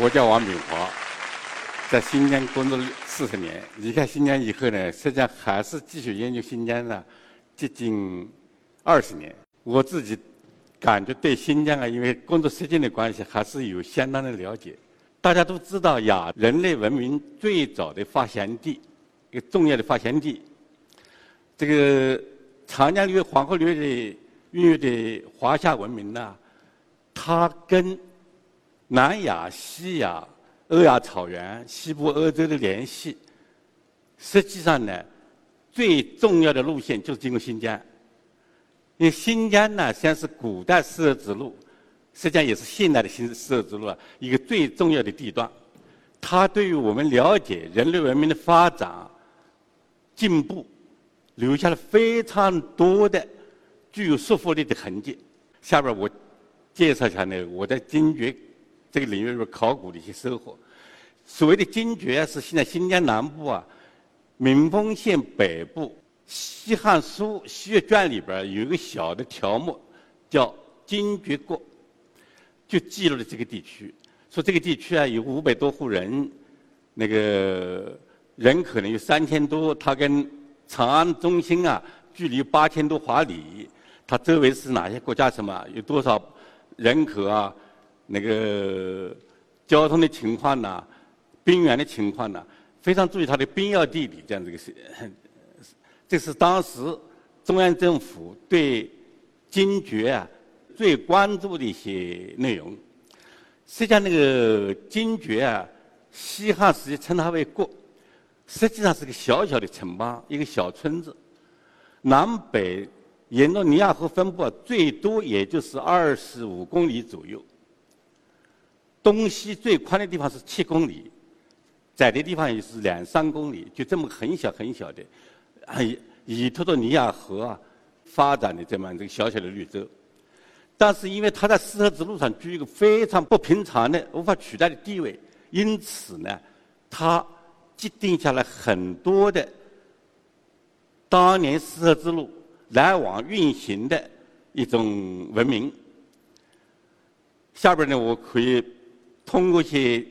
我叫王炳华，在新疆工作四十年。离开新疆以后呢，实际上还是继续研究新疆呢，接近二十年。我自己感觉对新疆啊，因为工作时间的关系，还是有相当的了解。大家都知道，亚人类文明最早的发祥地，一个重要的发祥地，这个长江流域、黄河流域的孕育的华夏文明呢，它跟南亚、西亚、欧亚草原、西部欧洲的联系，实际上呢，最重要的路线就是经过新疆。因为新疆呢，实际上是古代丝绸之路，实际上也是现代的新丝绸之路啊，一个最重要的地段。它对于我们了解人类文明的发展、进步，留下了非常多的具有说服力的痕迹。下边我介绍一下呢，我在精绝。这个领域里边考古的一些收获。所谓的精绝是现在新疆南部啊，民丰县北部《西汉书·西岳传》里边有一个小的条目，叫“精绝国”，就记录了这个地区。说这个地区啊有五百多户人，那个人口呢有三千多，它跟长安中心啊距离八千多华里，它周围是哪些国家？什么有多少人口啊？那个交通的情况呐，兵源的情况呐，非常注意它的兵要地理这样这个是，这是当时中央政府对精绝啊最关注的一些内容。实际上，那个精绝啊，西汉时期称它为国，实际上是个小小的城邦，一个小村子，南北沿着尼亚河分布，最多也就是二十五公里左右。东西最宽的地方是七公里，窄的地方也是两三公里，就这么很小很小的，以托托尼亚河啊发展的这么这个小小的绿洲，但是因为它在丝绸之路上居一个非常不平常的、无法取代的地位，因此呢，它积淀下来很多的当年丝绸之路来往运行的一种文明。下边呢，我可以。通过一些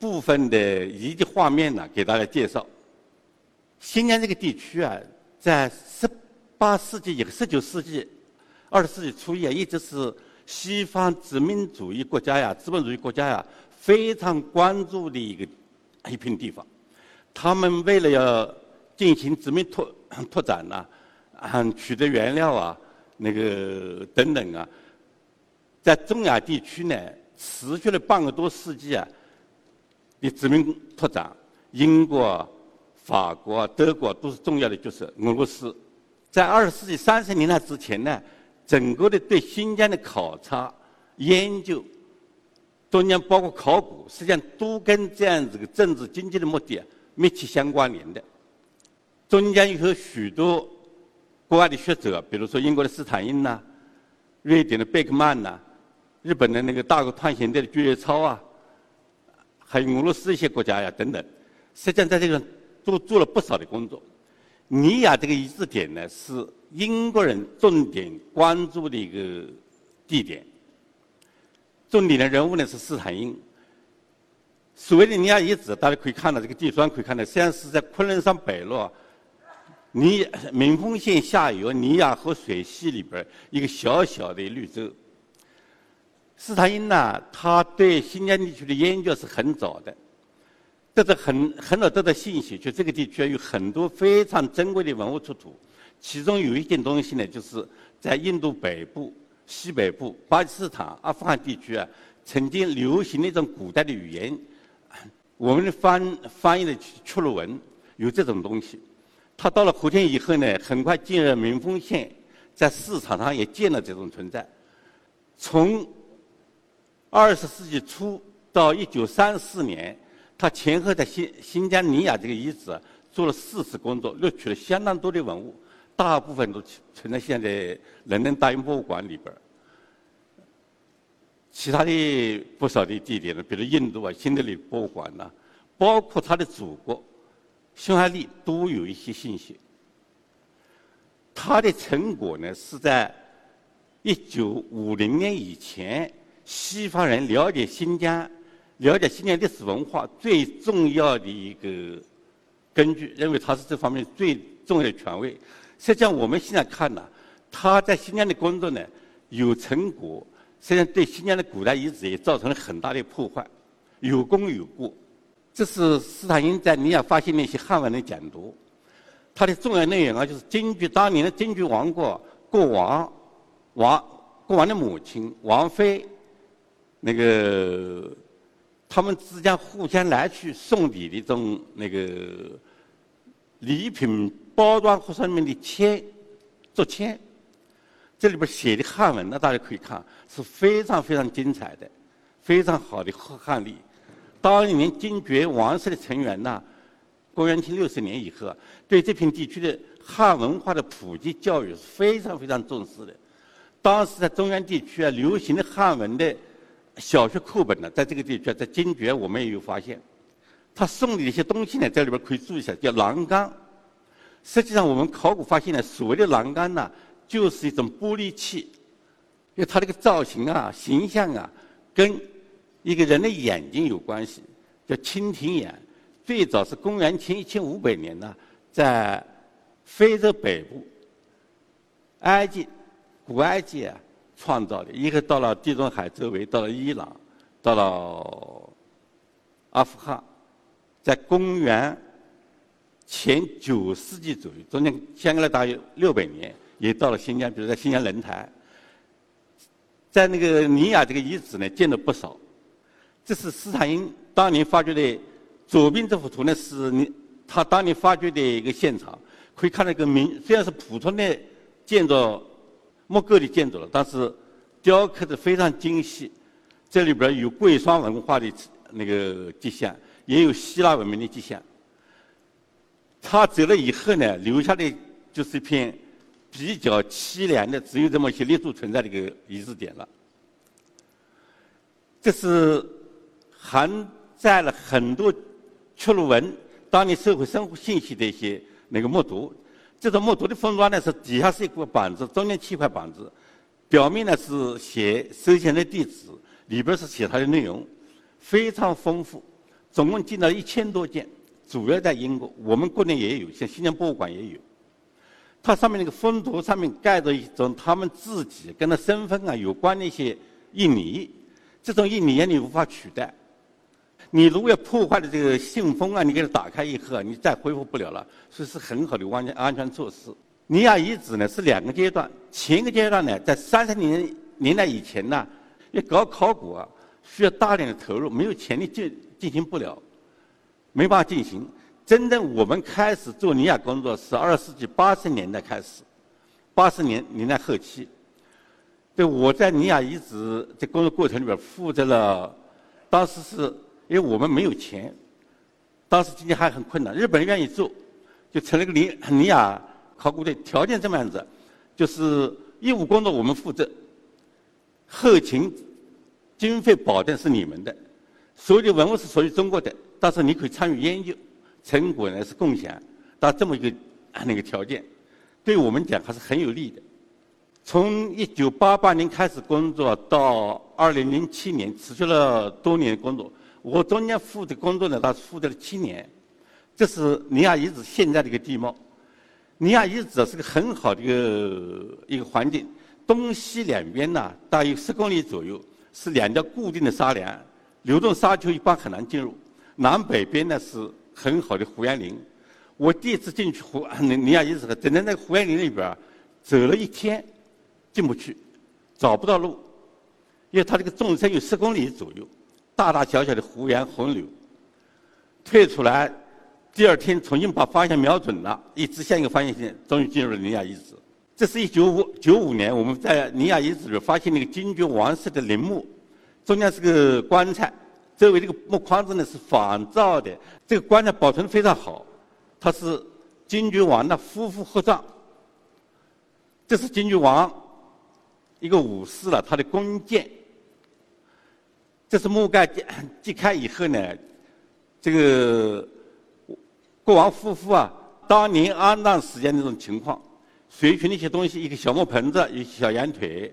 部分的遗迹画面呢，给大家介绍。新疆这个地区啊，在十八世纪以后，十九世纪、二十世纪初叶，一直是西方殖民主义国家呀、资本主义国家呀非常关注的一个一片地方。他们为了要进行殖民拓 拓展呐，啊，取得原料啊，那个等等啊，在中亚地区呢。持续了半个多世纪啊，的殖民拓展，英国、法国、德国都是重要的角色。俄罗斯在二十世纪三十年代之前呢，整个的对新疆的考察、研究，中间包括考古，实际上都跟这样子的政治经济的目的密切相关联的。中间有许多国外的学者，比如说英国的斯坦因呐，瑞典的贝克曼呐。日本的那个大国探险队的巨越超啊，还有俄罗斯一些国家呀等等，实际上在这个都做了不少的工作。尼亚这个遗址点呢，是英国人重点关注的一个地点。重点的人物呢是斯坦因。所谓的尼亚遗址，大家可以看到这个地砖，可以看到，实际上是在昆仑山北麓，尼民丰县下游尼亚河水系里边一个小小的绿洲。斯坦因呢，他对新疆地区的研究是很早的，得到很很早得到信息，就这个地区有很多非常珍贵的文物出土。其中有一件东西呢，就是在印度北部、西北部、巴基斯坦、阿富汗地区啊，曾经流行的一种古代的语言，我们的翻翻译的曲鲁文有这种东西。他到了和田以后呢，很快进入民丰县，在市场上也见了这种存在。从二十世纪初到一九三四年，他前后在新新疆尼雅这个遗址做了四次工作，录取了相当多的文物，大部分都存在现在伦敦大英博物馆里边。其他的不少的地点呢，比如印度啊、新德里博物馆呐，包括他的祖国匈牙利都有一些信息。他的成果呢，是在一九五零年以前，西方人了解新疆、了解新疆历史文化最重要的一个根据，认为他是这方面最重要的权威。实际上，我们现在看呢，他在新疆的工作呢有成果。实际上，对新疆的古代遗址也造成了很大的破坏，有功有过。这是斯坦因在尼亚发现的一些汉文的简读，它的重要内容啊，就是根据当年的根据王国国王、王国王的母亲、王妃，那个他们之间互相来去送礼的这种那个礼品包装盒上面的签，做签。这里边写的汉文呢，大家可以看，是非常非常精彩的，非常好的汉汉隶。当年金爵王室的成员呐，公元前六十年以后，对这片地区的汉文化的普及教育是非常非常重视的。当时在中原地区啊，流行的汉文的小学课本呢，在这个地区，在金爵我们也有发现。他送的一些东西呢，在里边可以注意一下，叫栏杆。实际上，我们考古发现呢，所谓的栏杆呢。就是一种玻璃器，因为它这个造型啊、形象啊，跟一个人的眼睛有关系，叫蜻蜓眼。最早是公元前一千五百年呢，在非洲北部、埃及、古埃及啊创造的，一个到了地中海周围，到了伊朗，到了阿富汗，在公元前九世纪左右，中间相隔了大约六百年。也到了新疆，比如在新疆轮台，在那个尼雅这个遗址呢，见了不少。这是斯坦因当年发掘的，左边这幅图呢是你他当年发掘的一个现场，可以看到一个明虽然是普通的建筑木构的建筑了，但是雕刻的非常精细。这里边有贵霜文化的那个迹象，也有希腊文明的迹象。他走了以后呢，留下的就是一片。比较凄凉的，只有这么一些立柱存在的一个遗址点了。这是含载了很多曲路文当年社会生活信息的一些那个木牍。这种木牍的封装呢，是底下是一块板子，中间七块板子，表面呢是写收钱的地址，里边是写它的内容，非常丰富。总共进了一千多件，主要在英国，我们国内也有，像新疆博物馆也有。它上面那个封图上面盖着一种他们自己跟他身份啊有关的一些印泥，这种印泥你无法取代。你如果要破坏了这个信封啊，你给它打开以后，你再恢复不了了，所以是很好的安全安全措施。尼亚遗址呢是两个阶段，前一个阶段呢在三十年年代以前呢，要搞考古啊需要大量的投入，没有钱的进进行不了，没办法进行。真正我们开始做尼亚工作是二十世纪八十年代开始，八十年年代后期。对，我在尼亚遗址这工作过程里边负责了，当时是因为我们没有钱，当时经济还很困难，日本人愿意做，就成了个尼尼亚考古队。条件这么样子，就是义务工作我们负责，后勤经费保证是你们的，所有的文物是属于中国的，但是你可以参与研究。成果呢是共享，到这么一个那个条件，对我们讲还是很有利的。从一九八八年开始工作到二零零七年，持续了多年工作。我中间负责工作呢，他负责了七年。这是尼亚遗址现在的一个地貌。尼亚遗址是个很好的一个一个环境，东西两边呢大约十公里左右是两条固定的沙梁，流动沙丘一般很难进入。南北边呢是。很好的胡杨林，我第一次进去胡尼亚遗址，整在那个胡杨林里边走了一天，进不去，找不到路，因为它这个纵深有十公里左右，大大小小的胡杨洪柳。退出来，第二天重新把方向瞄准了，一直向一个方向线，终于进入了尼亚遗址。这是一九五九五年，我们在尼亚遗址里发现那个金爵王室的陵墓，中间是个棺材，周围这个木框子呢是仿造的，这个棺材保存非常好。它是金郡王的夫妇合葬，这是金郡王一个武士了，他的弓箭。这是木盖揭 揭开以后呢，这个国王夫妇啊，当年安葬时间那种情况，随去那些东西，一个小木盆子，一个小羊腿，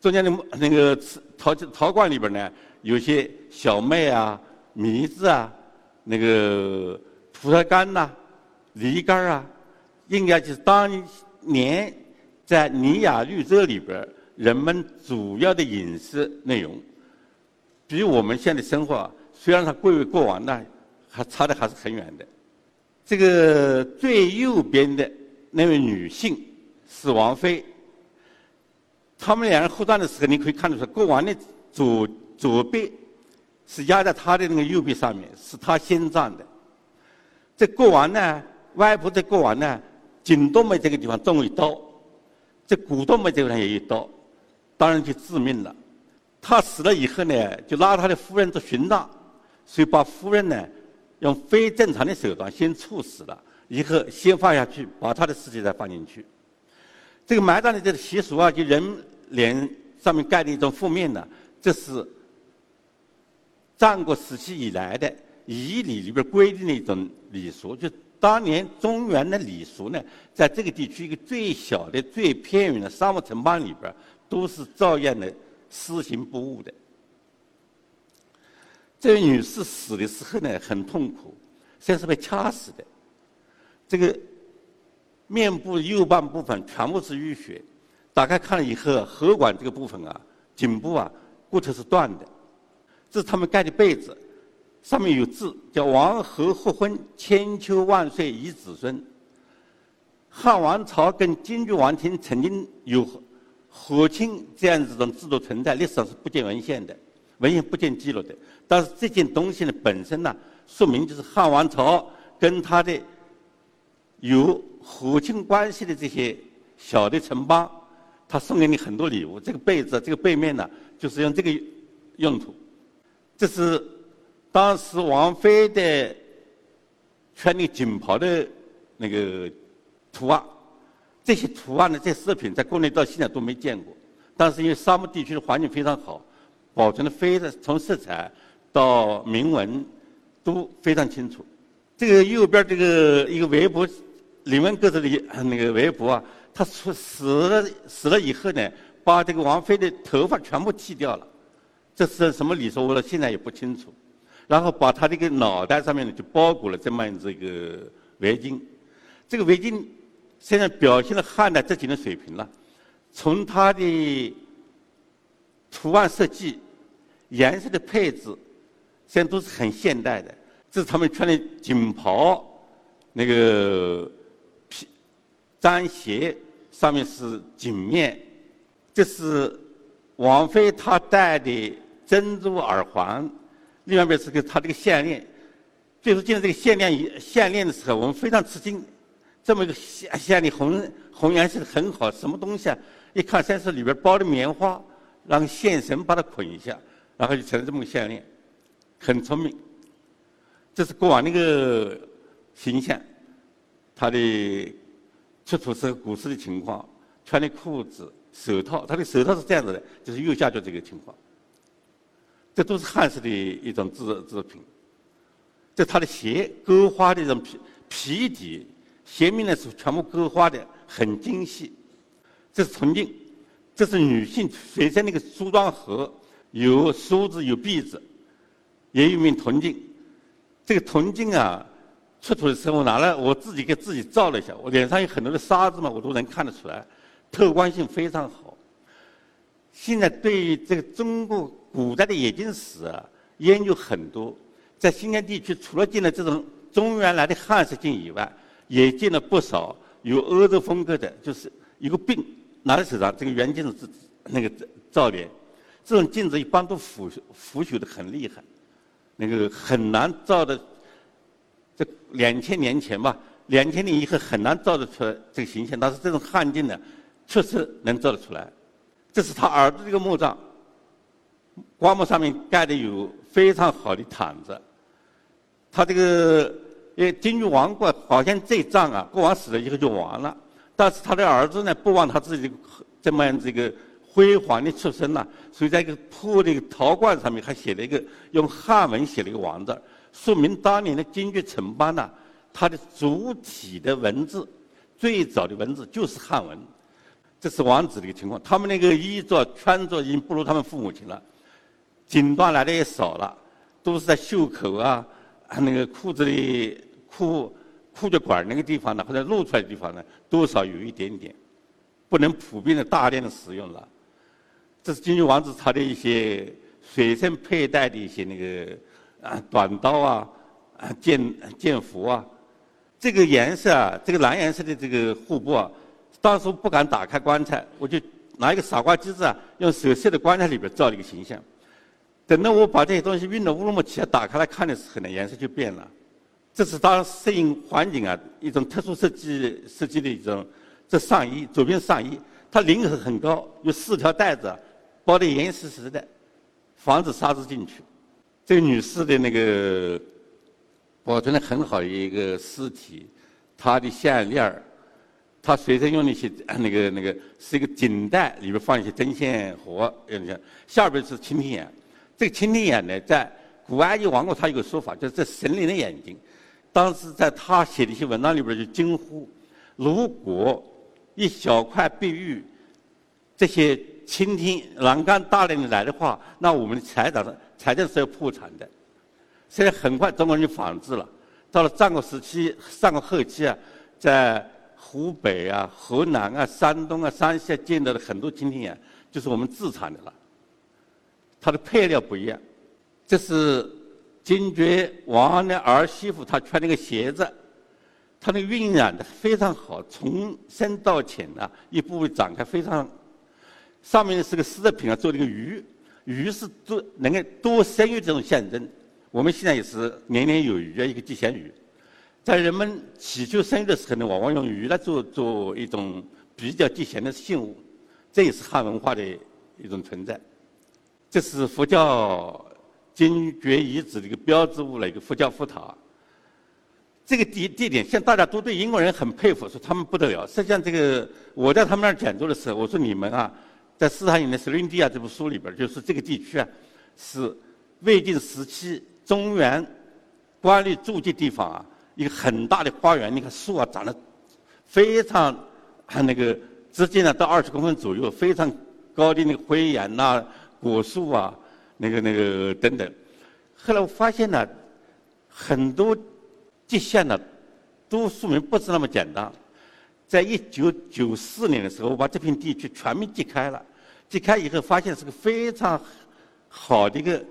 中间的那个陶陶罐里边呢，有些小麦啊、米子啊，那个葡萄干呐、梨干啊，应该就是当年在尼亚绿洲里边人们主要的饮食内容。比我们现在生活，虽然它贵为过往，那还差的还是很远的。这个最右边的那位女性是王妃，他们两人互葬的时候，你可以看得出，国王的左左臂是压在他的那个右臂上面，是他先葬的。这国王呢，外婆的国王呢，颈动脉这个地方中一刀，这股动脉这个地方也一刀，当然就致命了。他死了以后呢，就拉他的夫人做殉葬，所以把夫人呢用非正常的手段先处死了，以后先放下去，把他的尸体再放进去。这个埋葬的这个习俗啊，就人脸上面盖的一种覆面呢，这是战国时期以来的仪礼里边规定的一种礼俗。就当年中原的礼俗呢，在这个地区一个最小的、最偏远的沙漠城邦里边，都是照样的。私刑不误的，这位女士死的时候呢，很痛苦，像是被掐死的。这个面部右半部分全部是淤血，打开看了以后，喉管这个部分啊，颈部啊，骨头是断的。这是他们盖的被子，上面有字，叫“王侯复婚，千秋万岁遗子孙”。汉王朝跟金郡王庭曾经有。和亲这样子的制度存在，历史上是不见文献的，文献不见记录的。但是这件东西呢，本身呢，说明就是汉王朝跟他的有和亲关系的这些小的城邦，他送给你很多礼物。这个被子，这个背面呢，就是用这个用途。这是当时王妃的穿的锦袍的那个图案。这些图案的这饰品，在国内到现在都没见过。但是因为沙漠地区的环境非常好，保存的非常从色彩到铭文都非常清楚。这个右边这个一个围脖，李文格子的那个围脖啊，他死死了死了以后呢，把这个王妃的头发全部剃掉了。这是什么礼数？我现在也不清楚。然后把他这个脑袋上面呢，就包裹了这么样子一个围巾。这个围巾。现在表现了汉代这几年水平了，从它的图案设计、颜色的配置，现在都是很现代的。这是他们穿的锦袍，那个皮毡鞋上面是锦面。这是王妃她戴的珍珠耳环，另外边是个她这个项链。最初见到这个项链项链的时候，我们非常吃惊。这么一个线线的红红颜色很好，什么东西啊？一看先是里边包的棉花，让线绳把它捆一下，然后就成了这么个项链，很聪明。这是过往那个形象，他的出土时古时的情况，穿的裤子、手套，他的手套是这样子的，就是右下角这个情况。这都是汉式的一种制制品。这他的鞋，勾花的这种皮皮底。鞋面呢是全部勾花的，很精细。这是铜镜，这是女性随身那个梳妆盒，有梳子，有篦子，也有一面铜镜。这个铜镜啊，出土的时候拿来我自己给自己照了一下，我脸上有很多的沙子嘛，我都能看得出来，透光性非常好。现在对于这个中国古代的眼镜史啊，研究很多。在新疆地区，除了进了这种中原来的汉式镜以外，也见了不少有欧洲风格的，就是一个病拿在手上，这个圆镜子那个照脸，这种镜子一般都腐腐朽的很厉害，那个很难照的。这两千年前吧，两千年以后很难照得出来这个形象，但是这种汉镜呢，确实能照得出来。这是他耳朵这个墓葬，棺木上面盖的有非常好的毯子。他这个因为金玉王国好像这一仗啊，国王死了以后就完了。但是他的儿子呢，不忘他自己这么样子一个辉煌的出身呐，所以在一个破的陶罐上面还写了一个用汉文写了一个王字，说明当年的京剧城邦呐，它的主体的文字，最早的文字就是汉文。这是王子的一个情况，他们那个衣着穿着已经不如他们父母亲了，锦缎来的也少了，都是在袖口啊，那个裤子的裤。裤脚管那个地方呢，或者露出来的地方呢，多少有一点点，不能普遍的大量的使用了。这是金玉王子他的一些随身佩戴的一些那个啊短刀啊啊剑剑斧啊，这个颜色啊，这个蓝颜色的这个护布啊，当时不敢打开棺材，我就拿一个傻瓜机子啊，用手塞在棺材里边照了一个形象。等到我把这些东西运到乌鲁木齐打开来看的时候呢，颜色就变了。这是当适应环境啊一种特殊设计设计的一种这上衣，左边上衣，它领口很高，有四条带子，包得严严实实的，防止沙子进去。这个女士的那个保存的很好的一个尸体，她的项链儿，她随身用的一些那个那个是一个锦带，里边放一些针线活，用下边是蜻蜓眼。这个蜻蜓眼呢，在古埃及王国，它有个说法，就是这神灵的眼睛。当时在他写的一些文章里边就惊呼：如果一小块碧玉，这些蜻蜓栏杆大量的来的话，那我们的财产财政是要破产的。所以很快中国人就仿制了。到了战国时期、战国后期啊，在湖北啊、河南啊、山东啊、山西啊见到的很多蜻蜓眼，就是我们自产的了。它的配料不一样，这是。金爵王的儿媳妇，她穿那个鞋子，她那个晕染的非常好，从深到浅啊，一步步展开，非常。上面是个丝品啊，做那个鱼，鱼是多能够多生育这种象征。我们现在也是年年有余啊，一个吉祥鱼。在人们祈求生育的时候呢，往往用鱼来做做一种比较吉祥的信物，这也是汉文化的一种存在。这是佛教。精绝遗址的一个标志物了，一个佛教佛塔。这个地地点，像大家都对英国人很佩服，说他们不得了。实际上，这个我在他们那儿讲座的时候，我说你们啊，在斯坦因的《斯林蒂亚》这部书里边，就是这个地区啊，是魏晋时期中原官吏住的地方啊，一个很大的花园。你看树啊，长得非常，那个直径呢到二十公分左右，非常高的那个灰岩呐、果树啊。那个、那个等等，后来我发现呢，很多地线呢，都说明不是那么简单。在一九九四年的时候，我把这片地区全面揭开了，揭开以后发现是个非常好的一个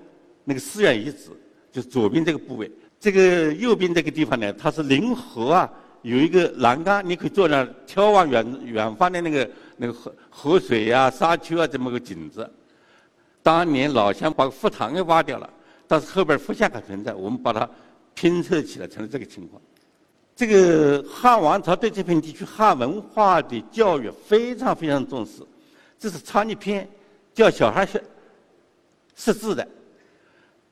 那个寺院遗址，就左边这个部位。这个右边这个地方呢，它是临河啊，有一个栏杆，你可以坐那眺望远远方的那个那个河河水呀、沙丘啊这么个景致。当年老乡把佛堂给挖掉了，但是后边佛像还存在，我们把它拼凑起来成了这个情况。这个汉王朝对这片地区汉文化的教育非常非常重视，这是昌邑篇，教小孩学识字的，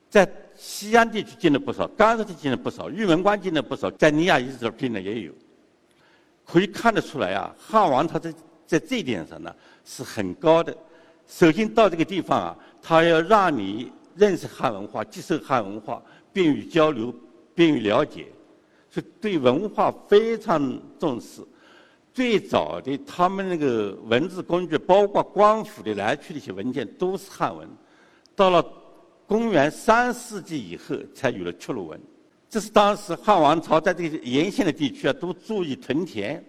在西安地区进了不少，甘肃地区进了不少，玉门关进了不少，在尼亚遗址儿进的也有，可以看得出来啊，汉王朝在在这一点上呢是很高的。首先到这个地方啊，他要让你认识汉文化，接受汉文化，便于交流，便于了解，所以对文化非常重视。最早的他们那个文字工具，包括官府的来去的一些文件，都是汉文。到了公元三世纪以后，才有了阙鲁文。这是当时汉王朝在这个沿线的地区啊，都注意屯田，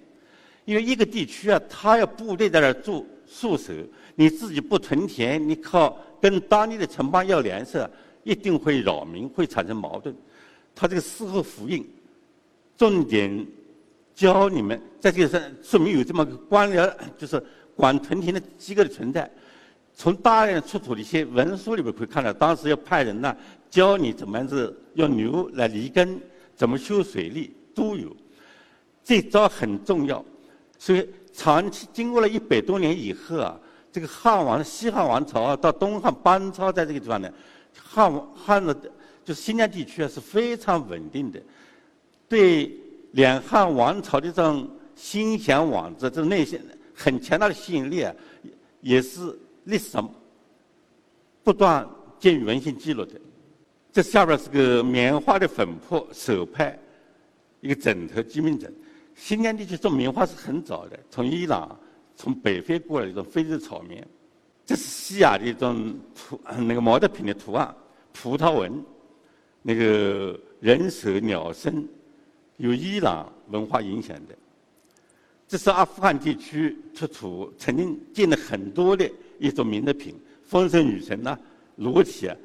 因为一个地区啊，他要部队在那儿驻戍守。你自己不屯田，你靠跟当地的城邦要粮食，一定会扰民，会产生矛盾。他这个事后复印，重点教你们，在这个上说明有这么个官僚，就是管屯田的机构的存在。从大量出土的一些文书里边可以看到，当时要派人呢教你怎么样子用牛来犁耕，怎么修水利都有。这招很重要，所以长期经过了一百多年以后啊。这个汉王、西汉王朝啊，到东汉班超在这个地方呢，汉汉的，就是新疆地区啊是非常稳定的，对两汉王朝的这种心向往之，这种内心很强大的吸引力啊，也是历史上不断见于文献记录的。这下边是个棉花的粉扑手拍，一个枕头鸡鸣枕。新疆地区种棉花是很早的，从伊朗、从北非过来一种非洲草棉。这是西亚的一种图，那个毛织品的图案，葡萄纹，那个人首鸟身，有伊朗文化影响的。这是阿富汗地区出土，曾经见了很多的一种名的品，丰收女神呐，裸体啊。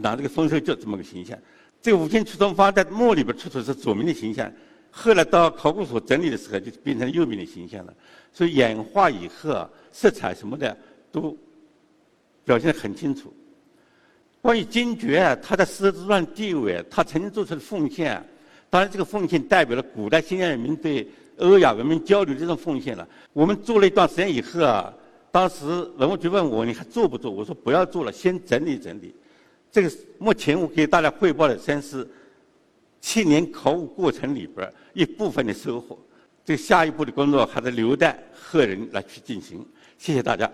拿这个丰收就这么个形象，这五金出土方在墓里边出土是左面的形象，后来到考古所整理的时候就变成右面的形象了。所以演化以后，色彩什么的都表现得很清楚。关于金爵啊，他在丝绸之路地位，他曾经做出的奉献，当然这个奉献代表了古代新疆人民对欧亚文明交流这种奉献了。我们做了一段时间以后啊，当时文物局问我你还做不做？我说不要做了，先整理整理。这个目前我给大家汇报的先是七年考古过程里边一部分的收获，这下一步的工作还得留待后人来去进行。谢谢大家。